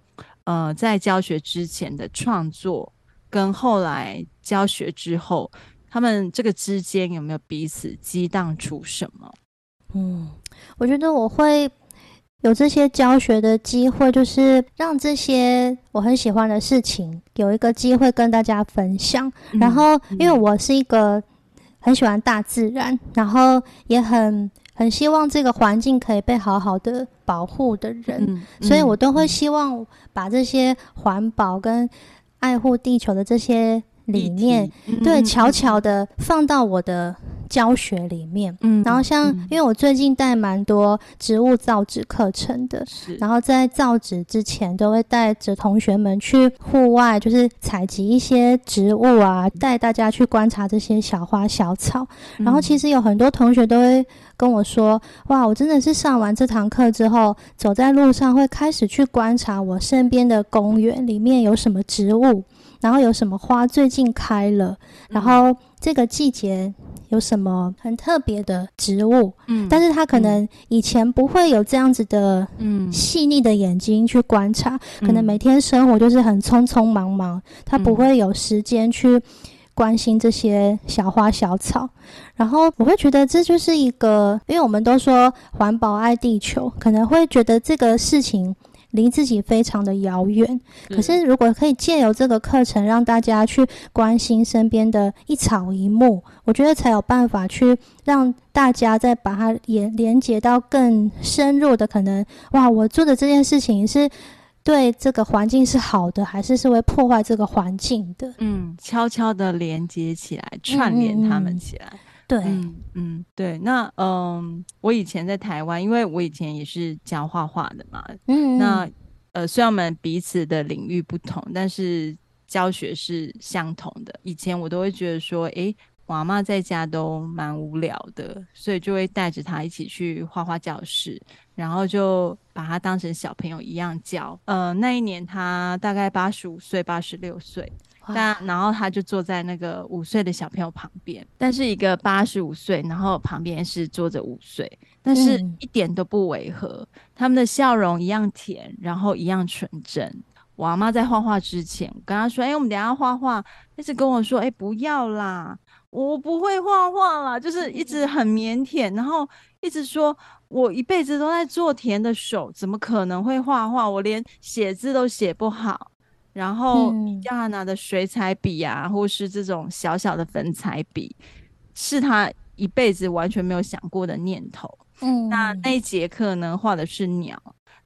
呃，在教学之前的创作跟后来教学之后，他们这个之间有没有彼此激荡出什么？嗯，我觉得我会有这些教学的机会，就是让这些我很喜欢的事情有一个机会跟大家分享。嗯、然后，因为我是一个很喜欢大自然，然后也很。很希望这个环境可以被好好的保护的人，所以我都会希望把这些环保跟爱护地球的这些理念，嗯、对，悄悄的放到我的。教学里面，嗯，然后像，嗯、因为我最近带蛮多植物造纸课程的，是，然后在造纸之前都会带着同学们去户外，就是采集一些植物啊，带大家去观察这些小花小草。嗯、然后其实有很多同学都会跟我说，哇，我真的是上完这堂课之后，走在路上会开始去观察我身边的公园里面有什么植物，然后有什么花最近开了，然后这个季节。有什么很特别的植物？嗯，但是他可能以前不会有这样子的，嗯，细腻的眼睛去观察，嗯、可能每天生活就是很匆匆忙忙，嗯、他不会有时间去关心这些小花小草。然后我会觉得这就是一个，因为我们都说环保爱地球，可能会觉得这个事情。离自己非常的遥远，可是如果可以借由这个课程让大家去关心身边的一草一木，我觉得才有办法去让大家再把它连连接到更深入的可能。哇，我做的这件事情是对这个环境是好的，还是是会破坏这个环境的？嗯，悄悄的连接起来，串联他们起来。嗯嗯对，嗯嗯，对，那嗯，我以前在台湾，因为我以前也是教画画的嘛，嗯，那呃，虽然我们彼此的领域不同，但是教学是相同的。以前我都会觉得说，诶，我阿嬷在家都蛮无聊的，所以就会带着她一起去画画教室，然后就把她当成小朋友一样教。呃，那一年她大概八十五岁，八十六岁。但然后他就坐在那个五岁的小朋友旁边，但是一个八十五岁，然后旁边是坐着五岁，但是一点都不违和，嗯、他们的笑容一样甜，然后一样纯真。我阿妈在画画之前，我跟他说：“哎、欸，我们等一下画画。”一直跟我说：“哎、欸，不要啦，我不会画画啦。”就是一直很腼腆，然后一直说：“我一辈子都在做田的手，怎么可能会画画？我连写字都写不好。”然后你叫他拿的水彩笔啊，嗯、或是这种小小的粉彩笔，是他一辈子完全没有想过的念头。嗯，那那一节课呢，画的是鸟。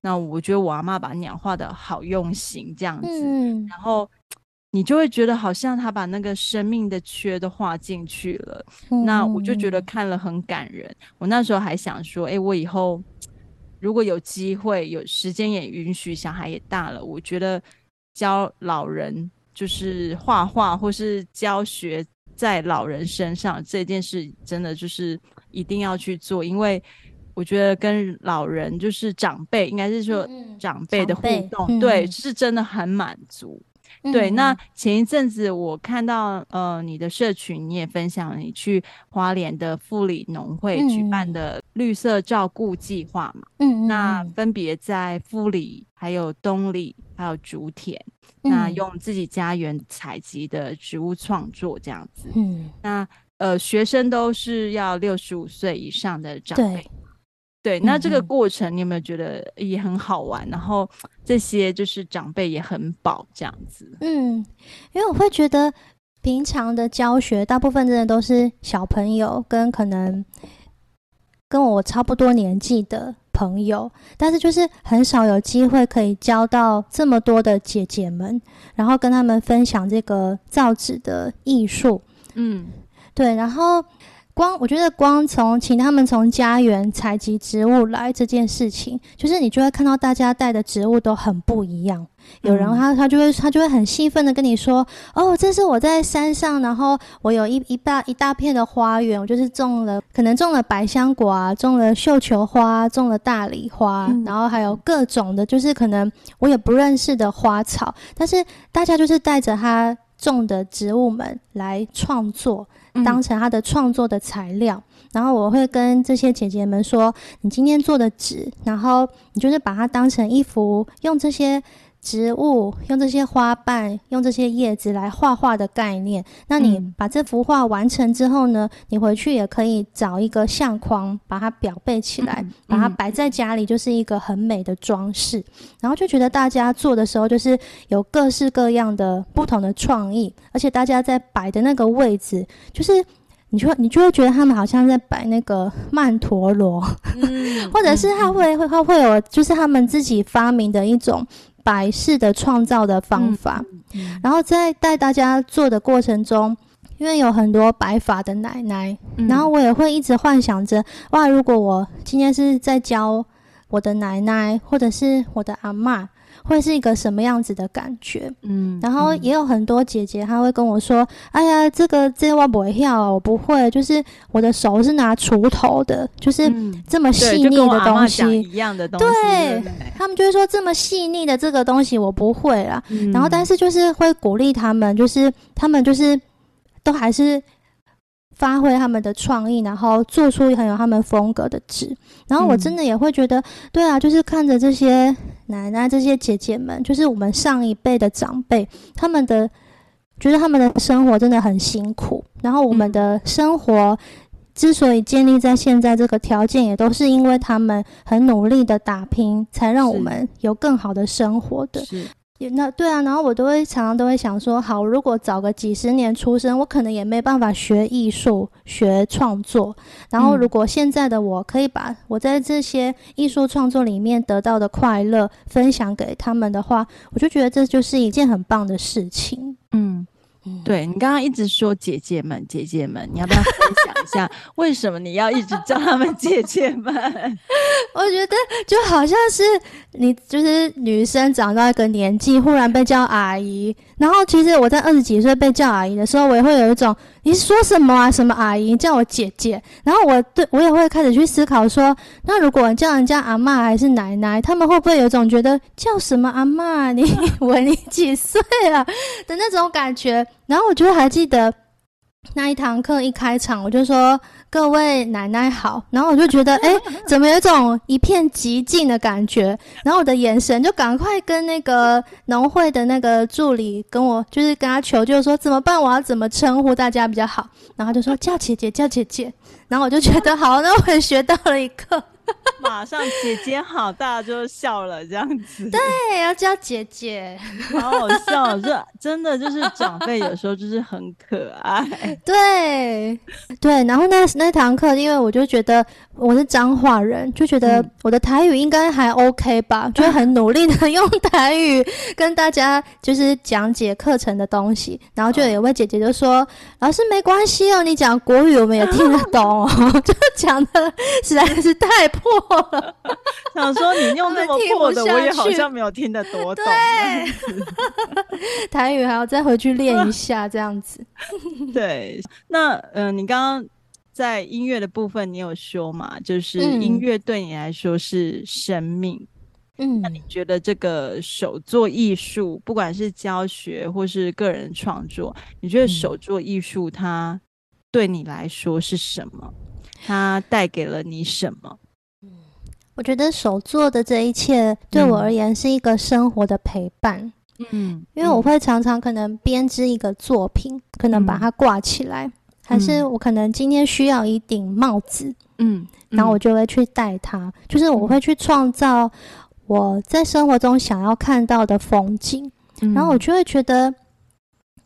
那我觉得我阿妈把鸟画的好用心，这样子。嗯，然后你就会觉得好像他把那个生命的缺都画进去了。嗯、那我就觉得看了很感人。我那时候还想说，哎，我以后如果有机会、有时间也允许，小孩也大了，我觉得。教老人就是画画，或是教学在老人身上这件事，真的就是一定要去做，因为我觉得跟老人就是长辈，应该是说长辈的互动，嗯、对，是真的很满足。对，那前一阵子我看到，呃，你的社群你也分享你去花莲的富里农会举办的绿色照顾计划嘛，嗯，那分别在富里、还有东里、还有竹田，那用自己家园采集的植物创作这样子，嗯，那呃，学生都是要六十五岁以上的长辈。对，那这个过程你有没有觉得也很好玩？嗯、然后这些就是长辈也很饱这样子。嗯，因为我会觉得平常的教学大部分真的都是小朋友跟可能跟我差不多年纪的朋友，但是就是很少有机会可以教到这么多的姐姐们，然后跟他们分享这个造纸的艺术。嗯，对，然后。光我觉得光从请他们从家园采集植物来这件事情，就是你就会看到大家带的植物都很不一样。有人他他就会他就会很兴奋的跟你说：“哦，这是我在山上，然后我有一一大一大片的花园，我就是种了可能种了百香果啊，种了绣球花，种了大丽花，然后还有各种的，就是可能我也不认识的花草，但是大家就是带着他种的植物们来创作。”当成他的创作的材料，然后我会跟这些姐姐们说：“你今天做的纸，然后你就是把它当成一幅用这些。”植物用这些花瓣，用这些叶子来画画的概念。那你把这幅画完成之后呢，你回去也可以找一个相框，把它裱背起来，把它摆在家里，就是一个很美的装饰。然后就觉得大家做的时候，就是有各式各样的不同的创意，而且大家在摆的那个位置，就是。你就你就会觉得他们好像在摆那个曼陀罗，嗯、或者是他会会他会有就是他们自己发明的一种摆饰的创造的方法，然后在带大家做的过程中，因为有很多白发的奶奶，嗯、然后我也会一直幻想着哇，如果我今天是在教我的奶奶或者是我的阿嬷。会是一个什么样子的感觉？嗯，然后也有很多姐姐，她会跟我说：“嗯、哎呀，这个这我不会跳，我不会，就是我的手是拿锄头的，就是这么细腻的东西，嗯、一样的东西。对”对，他们就会说这么细腻的这个东西我不会啦。嗯、然后，但是就是会鼓励他们，就是他们就是都还是。发挥他们的创意，然后做出很有他们风格的纸。然后我真的也会觉得，嗯、对啊，就是看着这些奶奶、这些姐姐们，就是我们上一辈的长辈，他们的觉得他们的生活真的很辛苦。然后我们的生活之所以建立在现在这个条件，也都是因为他们很努力的打拼，才让我们有更好的生活的。是。也那对啊，然后我都会常常都会想说，好，如果早个几十年出生，我可能也没办法学艺术、学创作。然后，如果现在的我可以把我在这些艺术创作里面得到的快乐分享给他们的话，我就觉得这就是一件很棒的事情。嗯。对，你刚刚一直说姐姐们，姐姐们，你要不要分享一下 为什么你要一直叫他们姐姐们？我觉得就好像是你就是女生长到一个年纪，忽然被叫阿姨。然后其实我在二十几岁被叫阿姨的时候，我也会有一种你说什么啊？什么阿姨？叫我姐姐？然后我对我也会开始去思考说，那如果叫人家阿嬷还是奶奶，他们会不会有一种觉得叫什么阿嬷？你以为你几岁了的那种感觉？然后我就还记得那一堂课一开场，我就说各位奶奶好，然后我就觉得 哎，怎么有一种一片寂静的感觉？然后我的眼神就赶快跟那个农会的那个助理跟我就是跟他求救说怎么办？我要怎么称呼大家比较好？然后他就说叫姐姐，叫姐姐。然后我就觉得好，那我也学到了一课。马上姐姐好，大家就笑了，这样子。对，要叫姐姐，好好笑。这真的就是长辈有时候就是很可爱。对对，然后那那堂课，因为我就觉得我是彰化人，就觉得我的台语应该还 OK 吧，就很努力的用台语跟大家就是讲解课程的东西。然后就有位姐姐就说：“老师没关系哦，你讲国语我们也听得懂哦。”就讲的实在是太。破了，想说你用那么破的，我也好像没有听得多懂。对，台语还要再回去练一下，这样子。对，那嗯、呃，你刚刚在音乐的部分，你有说嘛？就是音乐对你来说是生命。嗯，那你觉得这个手作艺术，不管是教学或是个人创作，你觉得手作艺术它对你来说是什么？它带给了你什么？我觉得手做的这一切对我而言是一个生活的陪伴。嗯，因为我会常常可能编织一个作品，可能把它挂起来，还是我可能今天需要一顶帽子，嗯，然后我就会去戴它，就是我会去创造我在生活中想要看到的风景，然后我就会觉得。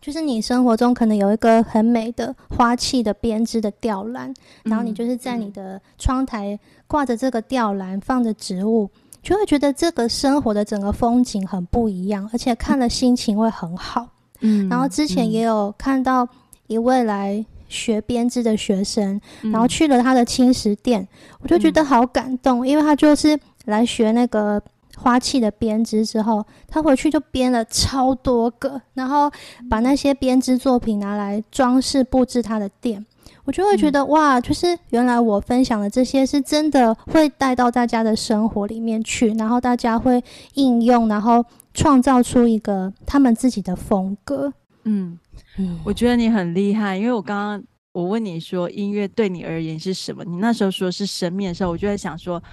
就是你生活中可能有一个很美的花器的编织的吊篮，然后你就是在你的窗台挂着这个吊篮，放着植物，就会觉得这个生活的整个风景很不一样，而且看了心情会很好。嗯，然后之前也有看到一位来学编织的学生，然后去了他的青石店，我就觉得好感动，因为他就是来学那个。花器的编织之后，他回去就编了超多个，然后把那些编织作品拿来装饰布置他的店。我就会觉得、嗯、哇，就是原来我分享的这些是真的会带到大家的生活里面去，然后大家会应用，然后创造出一个他们自己的风格。嗯嗯，我觉得你很厉害，因为我刚刚我问你说音乐对你而言是什么，你那时候说是生命的时候，我就在想说。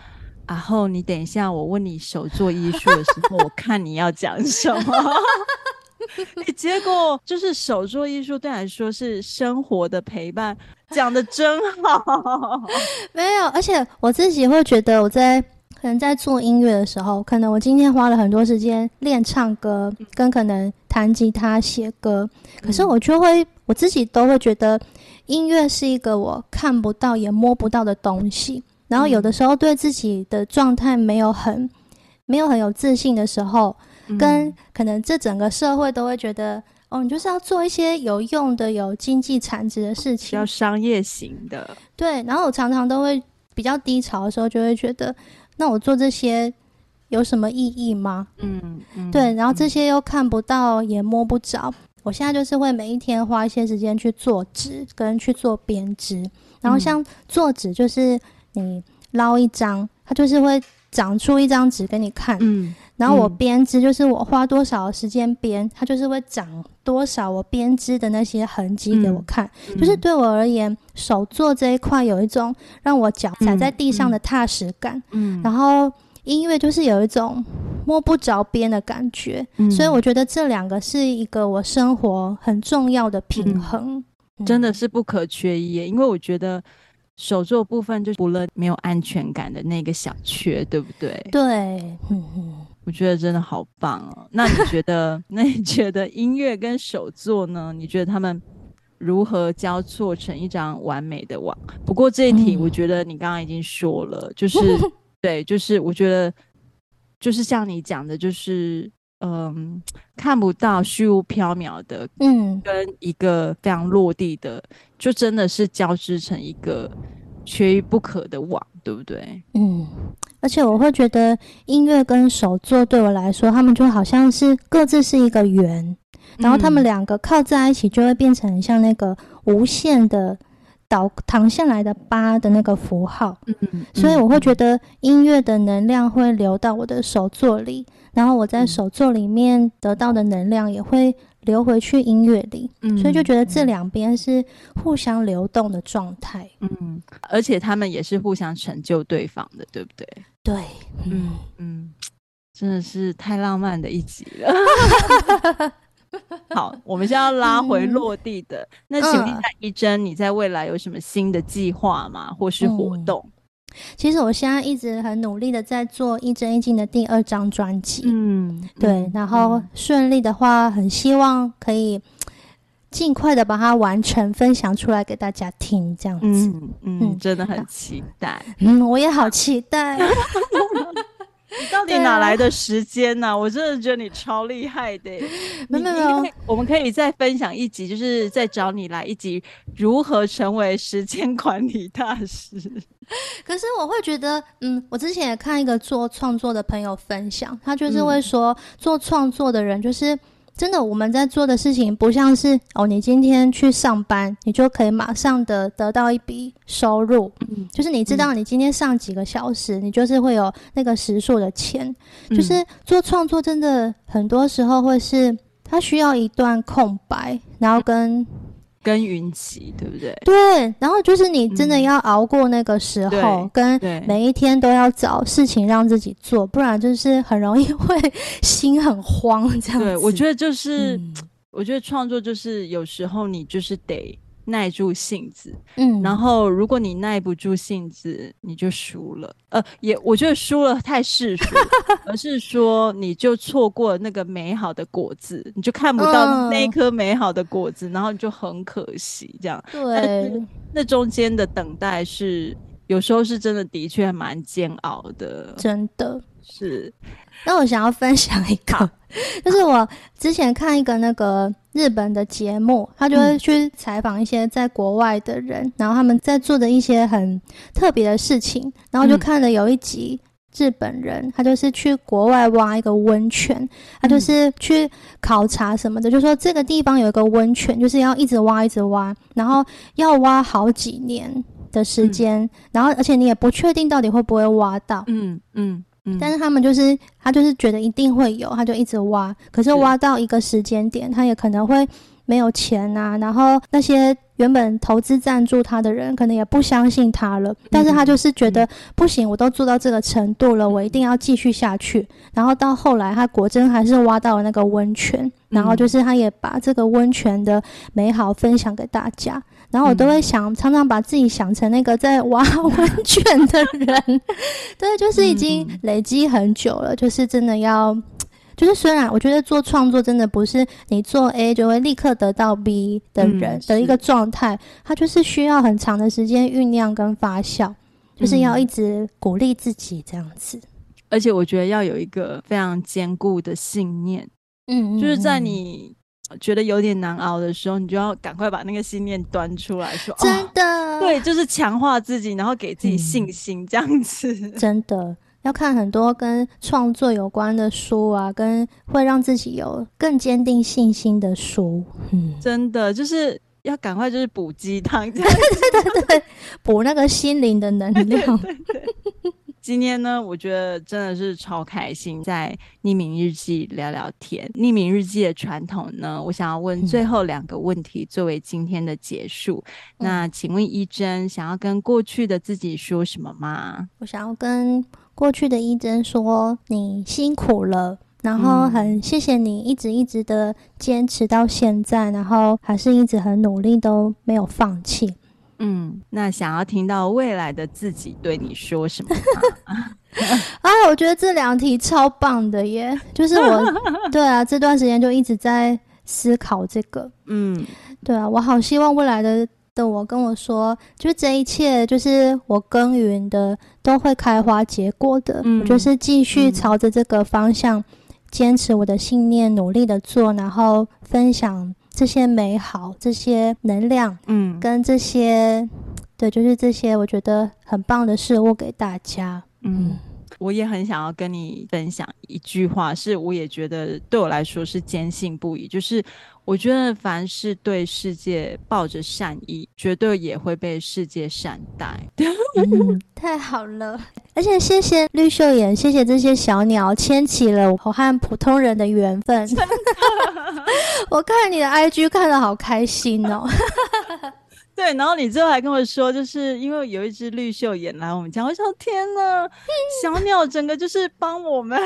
然后你等一下，我问你手做艺术的时候，我看你要讲什么。结果就是手作艺术对你来说是生活的陪伴，讲的真好。没有，而且我自己会觉得，我在可能在做音乐的时候，可能我今天花了很多时间练唱歌，跟可能弹吉他写歌，可是我就会我自己都会觉得。音乐是一个我看不到也摸不到的东西。然后有的时候对自己的状态没有很没有很有自信的时候，跟可能这整个社会都会觉得，哦，你就是要做一些有用的、有经济产值的事情，要商业型的。对，然后我常常都会比较低潮的时候，就会觉得，那我做这些有什么意义吗？嗯，嗯对，然后这些又看不到也摸不着。我现在就是会每一天花一些时间去做纸跟去做编织，然后像做纸就是。你捞一张，它就是会长出一张纸给你看。嗯，然后我编织，就是我花多少时间编，它就是会长多少我编织的那些痕迹给我看。嗯，就是对我而言，手做这一块有一种让我脚踩在地上的踏实感。嗯，然后音乐就是有一种摸不着边的感觉。嗯，所以我觉得这两个是一个我生活很重要的平衡，嗯，真的是不可缺一。因为我觉得。手作部分就除了没有安全感的那个小缺，对不对？对，我觉得真的好棒哦。那你觉得？那你觉得音乐跟手作呢？你觉得他们如何交错成一张完美的网？不过这一题，我觉得你刚刚已经说了，嗯、就是 对，就是我觉得就是像你讲的，就是。嗯，看不到虚无缥缈的，嗯，跟一个非常落地的，嗯、就真的是交织成一个缺一不可的网，对不对？嗯，而且我会觉得音乐跟手作对我来说，他们就好像是各自是一个圆，然后他们两个靠在一起，就会变成像那个无限的倒躺下来的八的那个符号。嗯，嗯，所以我会觉得音乐的能量会流到我的手作里。然后我在手作里面得到的能量也会流回去音乐里，嗯，所以就觉得这两边是互相流动的状态，嗯，而且他们也是互相成就对方的，对不对？对，嗯嗯，真的是太浪漫的一集了。好，我们现在要拉回落地的。嗯、那请问一下一真，你在未来有什么新的计划吗？或是活动？嗯其实我现在一直很努力的在做一真一镜的第二张专辑，嗯，对，然后顺利的话，很希望可以尽快的把它完成，分享出来给大家听，这样子，嗯嗯，嗯，真的很期待，嗯，我也好期待。你到底哪来的时间呢、啊？我真的觉得你超厉害的。没有没有，我们可以再分享一集，就是再找你来一集，如何成为时间管理大师。可是我会觉得，嗯，我之前也看一个做创作的朋友分享，他就是会说，嗯、做创作的人就是。真的，我们在做的事情不像是哦，你今天去上班，你就可以马上的得到一笔收入。嗯，就是你知道你今天上几个小时，嗯、你就是会有那个时数的钱。嗯、就是做创作，真的很多时候会是它需要一段空白，然后跟。耕耘期，对不对？对，然后就是你真的要熬过那个时候，嗯、跟每一天都要找事情让自己做，不然就是很容易会心很慌这样子。对，我觉得就是，嗯、我觉得创作就是有时候你就是得。耐住性子，嗯，然后如果你耐不住性子，你就输了。呃，也我觉得输了太世俗，而是说你就错过了那个美好的果子，你就看不到那颗美好的果子，嗯、然后你就很可惜这样。对，那中间的等待是有时候是真的，的确蛮煎熬的，真的。是。那我想要分享一个，就是我之前看一个那个日本的节目，他就会去采访一些在国外的人，嗯、然后他们在做的一些很特别的事情，然后就看了有一集日本人，嗯、他就是去国外挖一个温泉，他就是去考察什么的，就说这个地方有一个温泉，就是要一直挖一直挖，然后要挖好几年的时间，嗯、然后而且你也不确定到底会不会挖到，嗯嗯。嗯但是他们就是他就是觉得一定会有，他就一直挖。可是挖到一个时间点，他也可能会没有钱呐、啊。然后那些原本投资赞助他的人，可能也不相信他了。但是他就是觉得不行，我都做到这个程度了，我一定要继续下去。然后到后来，他果真还是挖到了那个温泉。然后就是他也把这个温泉的美好分享给大家。然后我都会想，常常把自己想成那个在挖 温泉的人，对，就是已经累积很久了，就是真的要就是虽然我觉得做创作真的不是你做 A 就会立刻得到 B 的人的一个状态，它就是需要很长的时间酝酿跟发酵，就是要一直鼓励自己这样子。而且我觉得要有一个非常坚固的信念，嗯，就是在你觉得有点难熬的时候，你就要赶快把那个信念端出来说，真的，哦、对，就是强化自己，然后给自己信心，这样子，嗯、真的。要看很多跟创作有关的书啊，跟会让自己有更坚定信心的书。嗯，真的就是要赶快就是补鸡汤，对对对对，补那个心灵的能量。对 对对。今天呢，我觉得真的是超开心，在匿名日记聊聊天。匿名日记的传统呢，我想要问最后两个问题作为今天的结束。嗯、那请问一珍，想要跟过去的自己说什么吗？我想要跟过去的一珍说，你辛苦了，然后很谢谢你一直一直的坚持到现在，然后还是一直很努力，都没有放弃。嗯，那想要听到未来的自己对你说什么 啊，我觉得这两题超棒的耶！就是我，对啊，这段时间就一直在思考这个。嗯，对啊，我好希望未来的的我跟我说，就这一切就是我耕耘的都会开花结果的。嗯，我就是继续朝着这个方向坚持我的信念，努力的做，然后分享。这些美好，这些能量，嗯，跟这些，对，就是这些我觉得很棒的事物给大家，嗯，我也很想要跟你分享一句话，是我也觉得对我来说是坚信不疑，就是。我觉得凡是对世界抱着善意，绝对也会被世界善待。嗯，太好了，而且谢谢绿绣眼，谢谢这些小鸟牵起了我和普通人的缘分。我看你的 IG 看得好开心哦。对，然后你最后还跟我说，就是因为有一只绿袖眼来我们家，我说天呐，小鸟整个就是帮我们，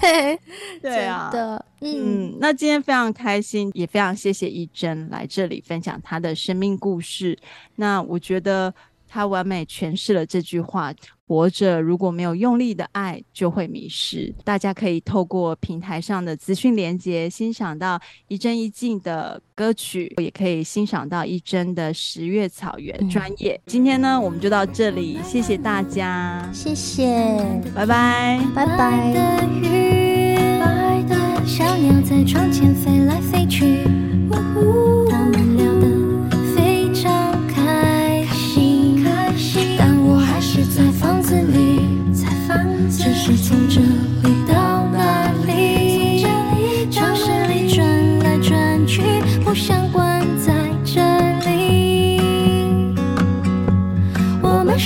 对，对啊，的，嗯，嗯，那今天非常开心，也非常谢谢一珍来这里分享她的生命故事。那我觉得。他完美诠释了这句话：活着如果没有用力的爱，就会迷失。大家可以透过平台上的资讯连接，欣赏到一真一静的歌曲，也可以欣赏到一真的十月草原专业。今天呢，我们就到这里，谢谢大家，谢谢，拜拜，拜拜。只是从这从这里到那里里转来转去不想关在这里。我们